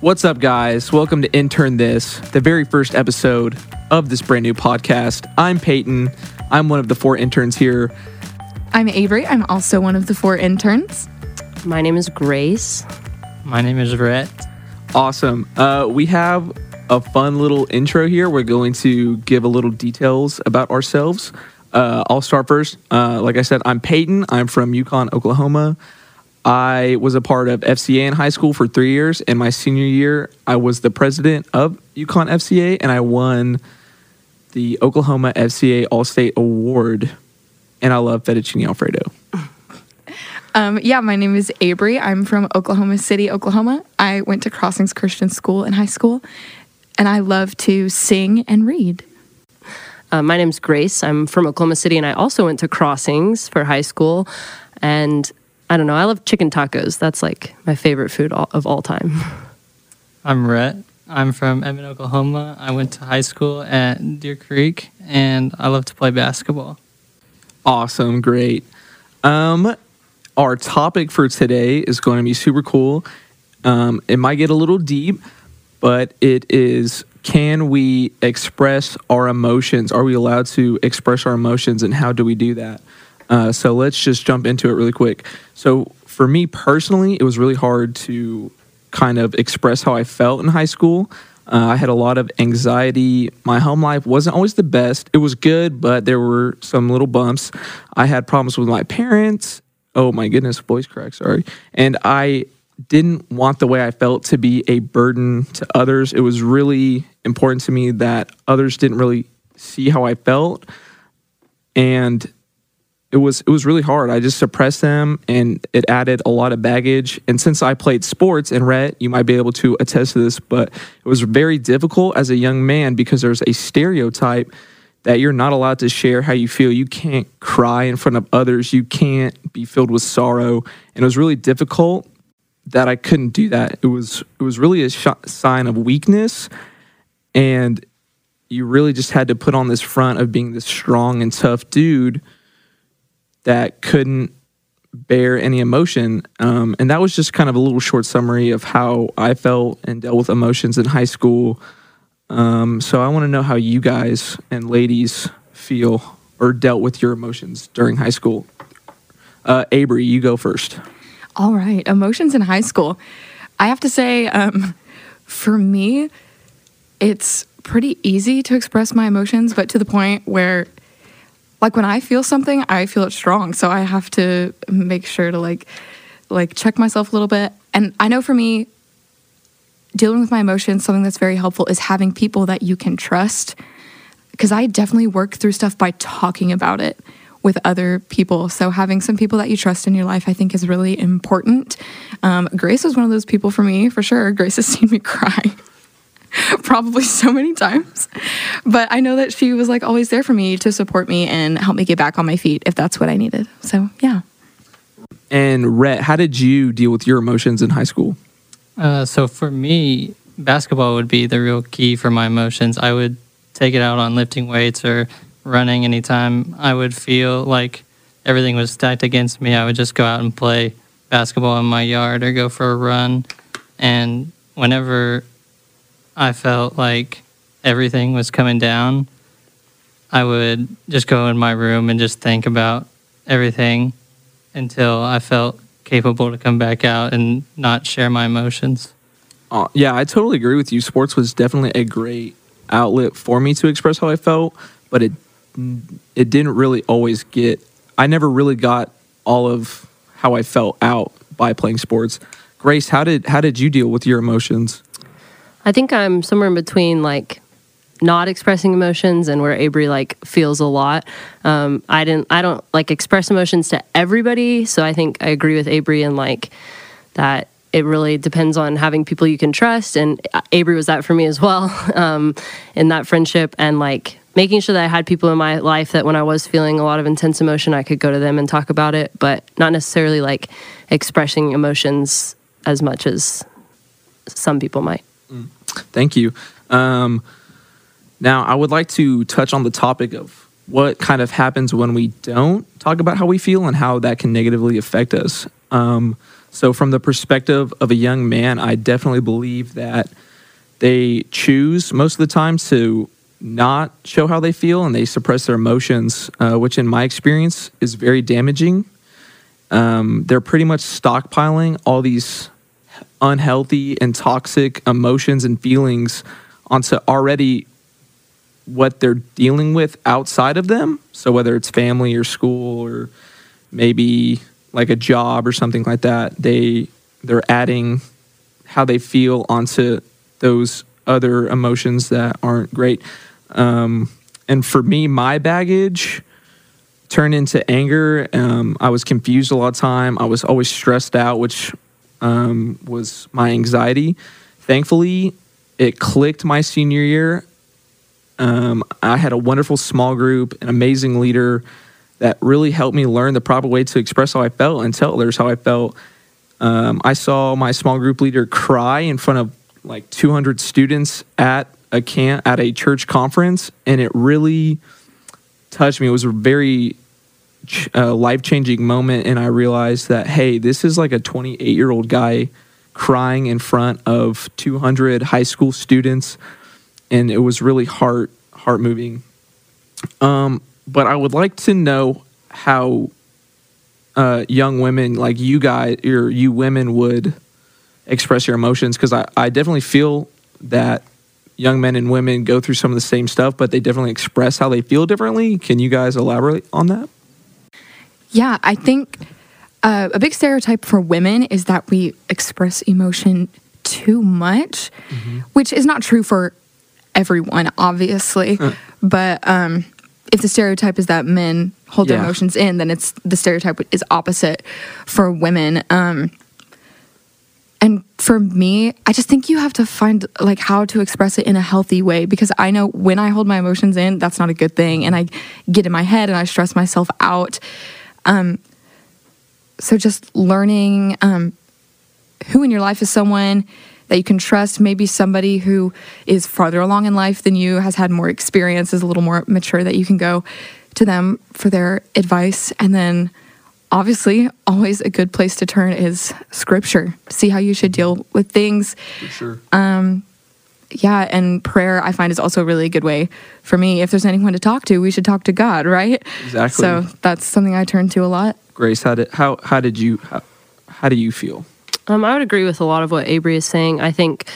What's up, guys? Welcome to Intern This, the very first episode of this brand new podcast. I'm Peyton. I'm one of the four interns here. I'm Avery. I'm also one of the four interns. My name is Grace. My name is Rhett. Awesome. Uh, we have a fun little intro here. We're going to give a little details about ourselves. Uh, I'll start first. Uh, like I said, I'm Peyton. I'm from Yukon, Oklahoma. I was a part of FCA in high school for three years. And my senior year, I was the president of Yukon FCA, and I won the Oklahoma FCA All State Award. And I love fettuccine alfredo. Um, yeah, my name is Avery. I'm from Oklahoma City, Oklahoma. I went to Crossings Christian School in high school, and I love to sing and read. Uh, my name's Grace. I'm from Oklahoma City, and I also went to Crossings for high school. And I don't know, I love chicken tacos. That's like my favorite food all, of all time. I'm Rhett. I'm from Edmond, Oklahoma. I went to high school at Deer Creek, and I love to play basketball. Awesome, great. Um, our topic for today is going to be super cool. Um, it might get a little deep, but it is can we express our emotions? Are we allowed to express our emotions, and how do we do that? Uh, so let's just jump into it really quick. So for me personally, it was really hard to kind of express how I felt in high school. Uh, I had a lot of anxiety. My home life wasn't always the best. It was good, but there were some little bumps. I had problems with my parents. Oh my goodness, voice crack, sorry. And I didn't want the way I felt to be a burden to others. It was really important to me that others didn't really see how I felt. And it was it was really hard. I just suppressed them and it added a lot of baggage. And since I played sports and Rhett, you might be able to attest to this, but it was very difficult as a young man because there's a stereotype that you're not allowed to share how you feel. You can't cry in front of others. You can't be filled with sorrow. And it was really difficult that I couldn't do that. It was it was really a sh- sign of weakness and you really just had to put on this front of being this strong and tough dude that couldn't bear any emotion. Um, and that was just kind of a little short summary of how I felt and dealt with emotions in high school. Um, so I want to know how you guys and ladies feel or dealt with your emotions during high school. Uh, Avery, you go first. All right, emotions in high school. I have to say, um, for me, it's pretty easy to express my emotions, but to the point where like when I feel something, I feel it strong. So I have to make sure to like like check myself a little bit. And I know for me, dealing with my emotions, something that's very helpful is having people that you can trust. Because I definitely work through stuff by talking about it with other people. So having some people that you trust in your life, I think, is really important. Um, Grace was one of those people for me, for sure. Grace has seen me cry. probably so many times. But I know that she was like always there for me to support me and help me get back on my feet if that's what I needed. So, yeah. And Rhett, how did you deal with your emotions in high school? Uh, so for me, basketball would be the real key for my emotions. I would take it out on lifting weights or running anytime I would feel like everything was stacked against me. I would just go out and play basketball in my yard or go for a run. And whenever I felt like everything was coming down, I would just go in my room and just think about everything until I felt capable to come back out and not share my emotions. Uh, yeah, I totally agree with you. Sports was definitely a great outlet for me to express how I felt, but it it didn't really always get. I never really got all of how I felt out by playing sports. Grace, how did how did you deal with your emotions? I think I'm somewhere in between like not expressing emotions and where Avery like feels a lot. Um, I didn't I don't like express emotions to everybody, so I think I agree with Avery and like that it really depends on having people you can trust and Avery was that for me as well um, in that friendship and like making sure that I had people in my life that when I was feeling a lot of intense emotion I could go to them and talk about it but not necessarily like expressing emotions as much as some people might. Mm. Thank you. Um, now, I would like to touch on the topic of what kind of happens when we don't talk about how we feel and how that can negatively affect us. Um, So, from the perspective of a young man, I definitely believe that they choose most of the time to not show how they feel and they suppress their emotions, uh, which, in my experience, is very damaging. Um, they're pretty much stockpiling all these unhealthy and toxic emotions and feelings onto already what they're dealing with outside of them. So whether it's family or school or maybe like a job or something like that, they they're adding how they feel onto those other emotions that aren't great. Um, and for me, my baggage turned into anger. Um, I was confused a lot of time. I was always stressed out, which um, was my anxiety. Thankfully, it clicked my senior year. Um, I had a wonderful small group, an amazing leader that really helped me learn the proper way to express how I felt and tell others how I felt. Um, I saw my small group leader cry in front of like 200 students at a camp at a church conference, and it really touched me. It was a very uh, life changing moment, and I realized that hey, this is like a 28 year old guy crying in front of 200 high school students, and it was really heart heart moving. Um, but I would like to know how uh, young women like you guys or you women would express your emotions because I, I definitely feel that young men and women go through some of the same stuff, but they definitely express how they feel differently. Can you guys elaborate on that? Yeah, I think uh, a big stereotype for women is that we express emotion too much, mm-hmm. which is not true for everyone, obviously. Uh. But um, if the stereotype is that men hold yeah. their emotions in, then it's the stereotype is opposite for women. Um, and for me, I just think you have to find like how to express it in a healthy way because I know when I hold my emotions in, that's not a good thing, and I get in my head and I stress myself out. Um, so just learning um, who in your life is someone that you can trust, maybe somebody who is farther along in life than you, has had more experience, is a little more mature, that you can go to them for their advice. And then, obviously, always a good place to turn is scripture. See how you should deal with things. For sure. Um, yeah, and prayer I find is also a really good way for me. If there's anyone to talk to, we should talk to God, right? Exactly. So that's something I turn to a lot. Grace, how did how how did you how, how do you feel? Um, I would agree with a lot of what Avery is saying. I think,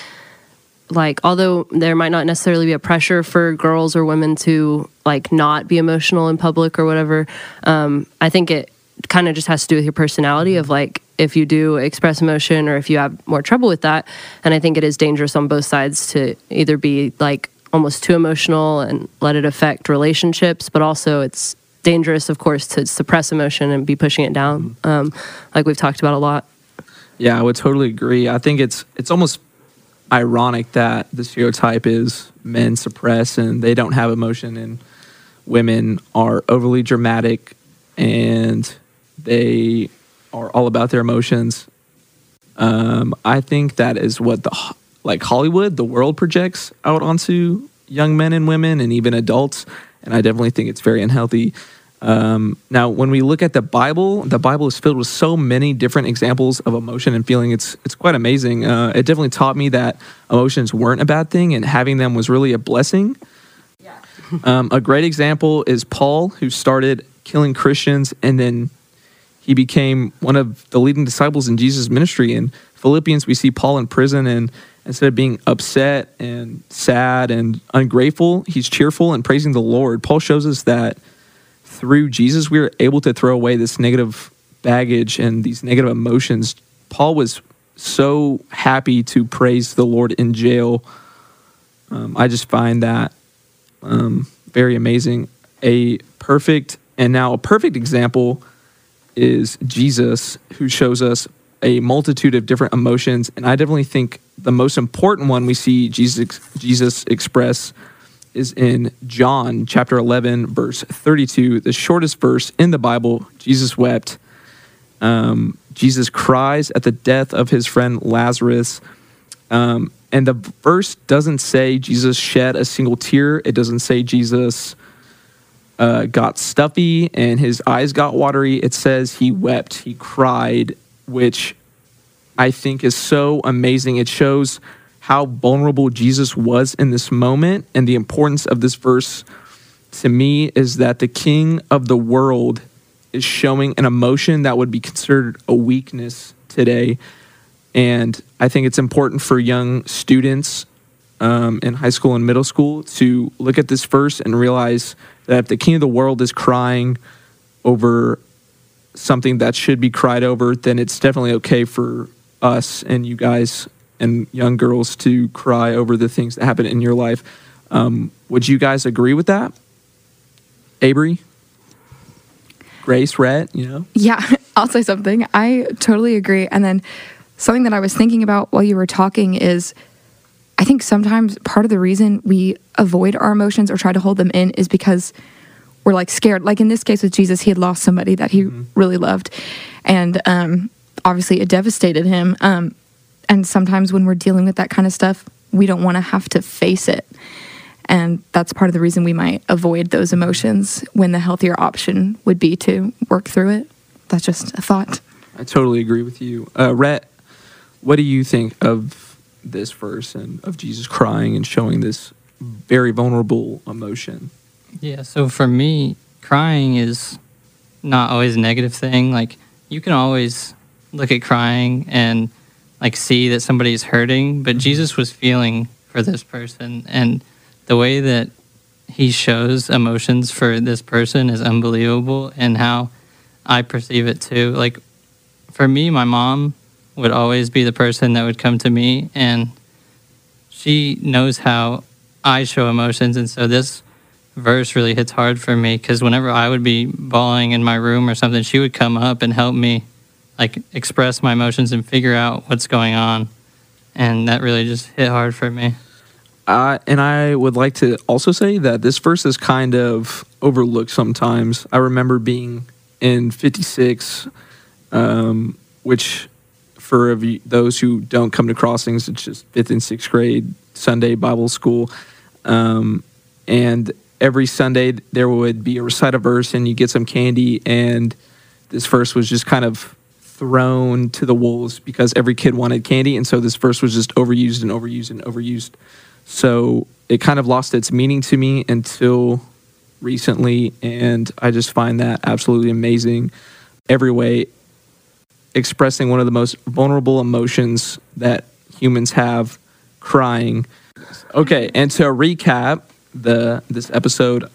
like, although there might not necessarily be a pressure for girls or women to like not be emotional in public or whatever, um, I think it kind of just has to do with your personality of like if you do express emotion or if you have more trouble with that. And I think it is dangerous on both sides to either be like almost too emotional and let it affect relationships, but also it's dangerous, of course, to suppress emotion and be pushing it down, mm-hmm. um, like we've talked about a lot. Yeah, I would totally agree. I think it's it's almost ironic that the stereotype is men suppress and they don't have emotion, and women are overly dramatic and they are all about their emotions. Um, I think that is what the like Hollywood, the world projects out onto young men and women and even adults, and I definitely think it's very unhealthy. Um, now, when we look at the Bible, the Bible is filled with so many different examples of emotion and feeling. It's it's quite amazing. Uh, it definitely taught me that emotions weren't a bad thing, and having them was really a blessing. Yeah. um, a great example is Paul, who started killing Christians, and then he became one of the leading disciples in Jesus' ministry. In Philippians, we see Paul in prison, and instead of being upset and sad and ungrateful, he's cheerful and praising the Lord. Paul shows us that through Jesus, we are able to throw away this negative baggage and these negative emotions. Paul was so happy to praise the Lord in jail. Um, I just find that um, very amazing. A perfect, and now a perfect example is Jesus, who shows us a multitude of different emotions. And I definitely think the most important one we see Jesus, Jesus express is in John chapter 11, verse 32, the shortest verse in the Bible. Jesus wept. Um, Jesus cries at the death of his friend Lazarus. Um, and the verse doesn't say Jesus shed a single tear, it doesn't say Jesus. Uh, got stuffy and his eyes got watery. It says he wept, he cried, which I think is so amazing. It shows how vulnerable Jesus was in this moment and the importance of this verse to me is that the king of the world is showing an emotion that would be considered a weakness today. And I think it's important for young students um, in high school and middle school to look at this verse and realize that if the king of the world is crying over something that should be cried over, then it's definitely okay for us and you guys and young girls to cry over the things that happen in your life. Um, would you guys agree with that? Avery? Grace, Rhett, you know? Yeah, I'll say something. I totally agree. And then something that I was thinking about while you were talking is I think sometimes part of the reason we avoid our emotions or try to hold them in is because we're like scared. Like in this case with Jesus, he had lost somebody that he really loved. And um, obviously it devastated him. Um, and sometimes when we're dealing with that kind of stuff, we don't want to have to face it. And that's part of the reason we might avoid those emotions when the healthier option would be to work through it. That's just a thought. I totally agree with you. Uh, Rhett, what do you think of this verse and of Jesus crying and showing this very vulnerable emotion? Yeah, so for me, crying is not always a negative thing. Like you can always look at crying and like see that somebody's hurting, but mm-hmm. Jesus was feeling for this person and the way that he shows emotions for this person is unbelievable and how I perceive it too. Like for me, my mom would always be the person that would come to me and she knows how I show emotions and so this verse really hits hard for me because whenever I would be bawling in my room or something, she would come up and help me like express my emotions and figure out what's going on. And that really just hit hard for me. Uh, and I would like to also say that this verse is kind of overlooked sometimes. I remember being in 56, um, which for of those who don't come to crossings, it's just fifth and sixth grade Sunday Bible school. Um, and every Sunday there would be a recite a verse and you get some candy. And this verse was just kind of thrown to the wolves because every kid wanted candy. And so this verse was just overused and overused and overused. So it kind of lost its meaning to me until recently. And I just find that absolutely amazing every way, expressing one of the most vulnerable emotions that humans have crying. Okay. And to recap the this episode,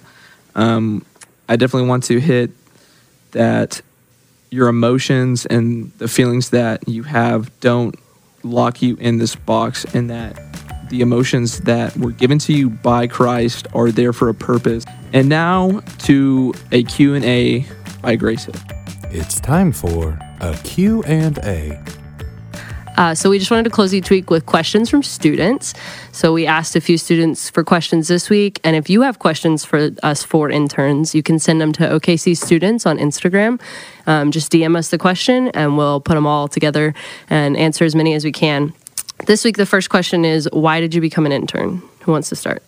um, I definitely want to hit that your emotions and the feelings that you have don't lock you in this box and that the emotions that were given to you by Christ are there for a purpose. And now to a Q&A by Grace. It's time for a Q&A. Uh, so we just wanted to close each week with questions from students. So we asked a few students for questions this week, and if you have questions for us for interns, you can send them to OKC Students on Instagram. Um, just DM us the question, and we'll put them all together and answer as many as we can. This week, the first question is, why did you become an intern? Who wants to start?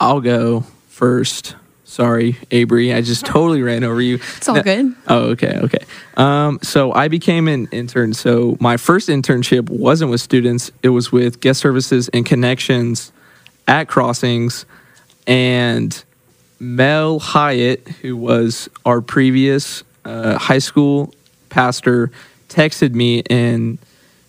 I'll go first. Sorry, Avery. I just totally ran over you. It's all No- good. Oh, okay, okay. Um, so I became an intern. So my first internship wasn't with students; it was with guest services and connections at Crossings. And Mel Hyatt, who was our previous uh, high school pastor, texted me and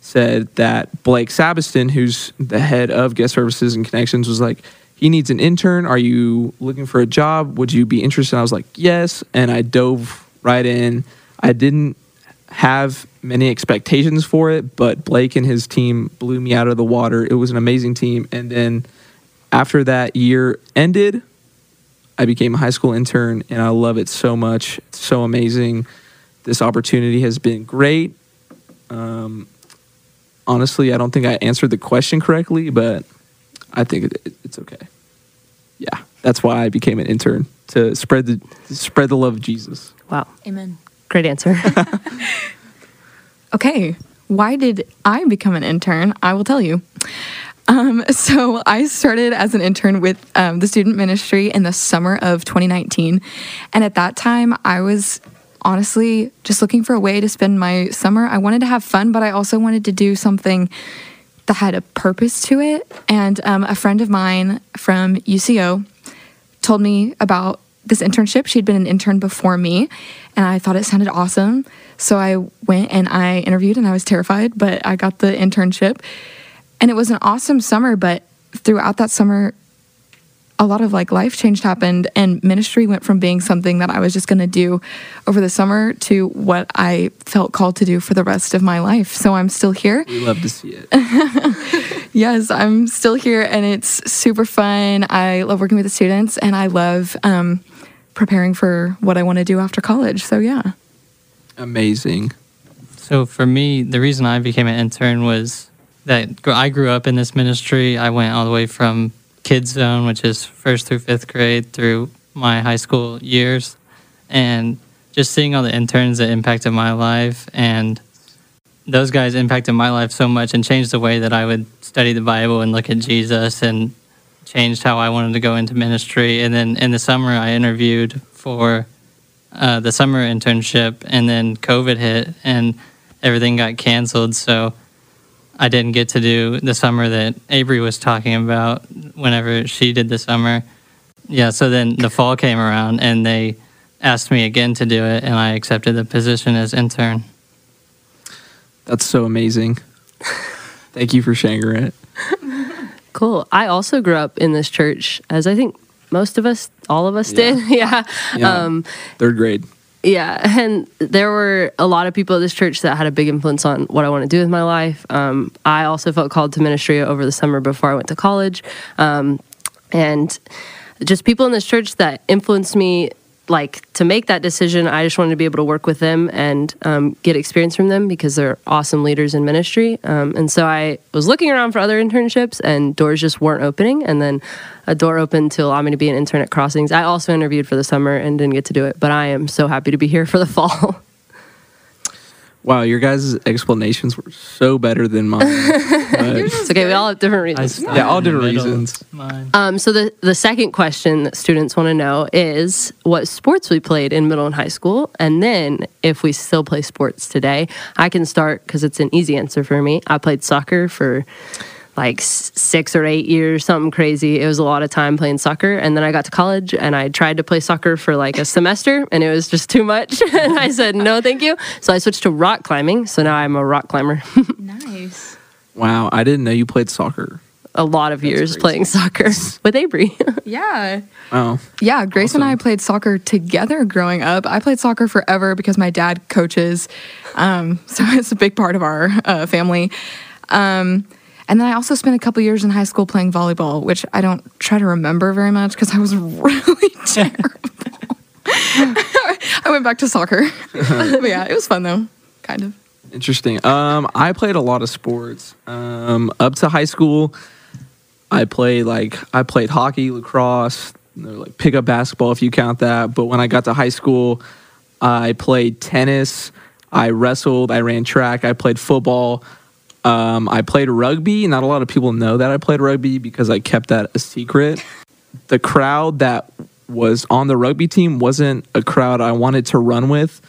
said that Blake Sabiston, who's the head of guest services and connections, was like, he needs an intern. Are you looking for a job? Would you be interested? I was like, yes. And I dove right in. I didn't have many expectations for it, but Blake and his team blew me out of the water. It was an amazing team. And then after that year ended, I became a high school intern and I love it so much. It's so amazing. This opportunity has been great. Um, honestly, I don't think I answered the question correctly, but I think it, it's okay. Yeah, that's why I became an intern to spread the spread the love of Jesus. Wow, Amen. great answer. Okay, why did I become an intern? I will tell you. Um, so I started as an intern with um, the student ministry in the summer of 2019, and at that time I was honestly just looking for a way to spend my summer. I wanted to have fun, but I also wanted to do something that had a purpose to it. And um, a friend of mine from UCO told me about this internship. She'd been an intern before me, and I thought it sounded awesome. So I went and I interviewed, and I was terrified, but I got the internship. And it was an awesome summer, but throughout that summer, a lot of like life change happened and ministry went from being something that I was just going to do over the summer to what I felt called to do for the rest of my life. So I'm still here. We love to see it. Yes, I'm still here and it's super fun. I love working with the students and I love um, preparing for what I want to do after college. So yeah. Amazing. So for me, the reason I became an intern was that I grew up in this ministry. I went all the way from kids zone, which is first through fifth grade, through my high school years, and just seeing all the interns that impacted my life and those guys impacted my life so much and changed the way that I would study the Bible and look at Jesus and changed how I wanted to go into ministry. And then in the summer, I interviewed for uh, the summer internship, and then COVID hit and everything got canceled. So I didn't get to do the summer that Avery was talking about whenever she did the summer. Yeah, so then the fall came around and they asked me again to do it, and I accepted the position as intern. That's so amazing. Thank you for sharing it. Cool. I also grew up in this church, as I think most of us, all of us Yeah. did. yeah. Yeah. Um, Third grade. Yeah. And there were a lot of people at this church that had a big influence on what I want to do with my life. Um, I also felt called to ministry over the summer before I went to college. Um, and just people in this church that influenced me like to make that decision i just wanted to be able to work with them and um, get experience from them because they're awesome leaders in ministry. Um, and so i was looking around for other internships and doors just weren't opening. And then a door opened to allow me to be an intern at crossings. I also interviewed for the summer and didn't get to do it but i am so happy to be here for the fall Wow, your guys' explanations were so better than mine. It's okay we all have different reasons stopped Yeah, all different reasons. Mine. Um, so the the second question that students want to know is what sports we played in middle and high school, and then if we still play sports today. I can start because it's an easy answer for me. I played soccer for like six or eight years, something crazy. It was a lot of time playing soccer, and then I got to college and I tried to play soccer for like a semester, and it was just too much. and I said no, thank you. So I switched to rock climbing. So now I'm a rock climber. Nice. wow, I didn't know you played soccer. a lot of years crazy. playing soccer with Avery. Yeah. Oh. Yeah, Grace and I played soccer together growing up. I played soccer forever because my dad coaches, um, so it's a big part of our uh, family. Um, and then I also spent a couple years in high school playing volleyball, which I don't try to remember very much because I was really terrible. I went back to soccer, but yeah, it was fun though, kind of. Interesting. Um, I played a lot of sports. Um, up to high school, I played like I played hockey, lacrosse, like pickup basketball if you count that. But when I got to high school, I played tennis. I wrestled. I ran track. I played football. Um, I played rugby. Not a lot of people know that I played rugby because I kept that a secret. The crowd that was on the rugby team wasn't a crowd I wanted to run with.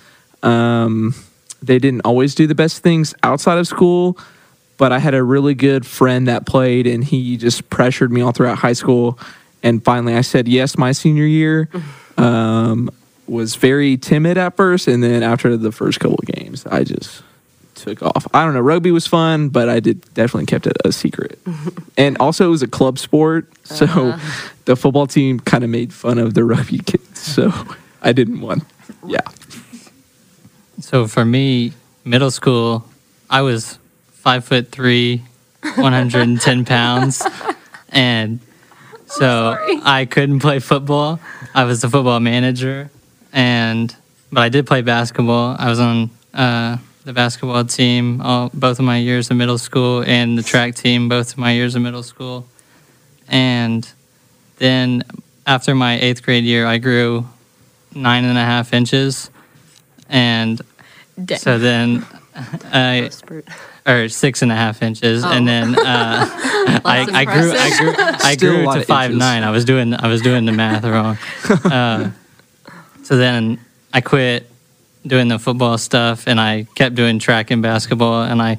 Um, they didn't always do the best things outside of school, but I had a really good friend that played, and he just pressured me all throughout high school. And finally, I said yes my senior year. Um, was very timid at first, and then after the first couple of games, I just took off. I don't know. Rugby was fun, but I did definitely kept it a secret. and also, it was a club sport, so the football team kind of made fun of the rugby kids. So I didn't want. Yeah. So for me, middle school, I was five foot three, 110 pounds. And so I couldn't play football. I was the football manager. And, but I did play basketball. I was on uh, the basketball team all, both of my years of middle school and the track team both of my years of middle school. And then after my eighth grade year, I grew nine and a half inches. And so then I or six and a half inches, and then uh, I, I grew I grew I grew to five inches. nine. I was doing I was doing the math wrong. Uh, so then I quit doing the football stuff, and I kept doing track and basketball, and I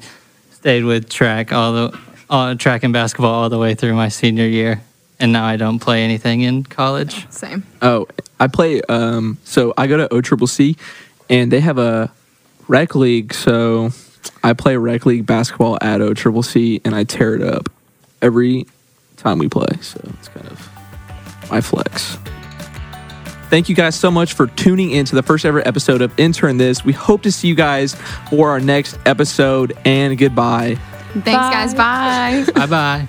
stayed with track all the all, track and basketball all the way through my senior year, and now I don't play anything in college. Same. Oh, I play. Um, so I go to OCCC, and they have a rec league. So I play rec league basketball at OCCC, and I tear it up every time we play. So it's kind of my flex. Thank you guys so much for tuning in to the first ever episode of Intern This. We hope to see you guys for our next episode, and goodbye. Thanks, guys. Bye. Bye bye.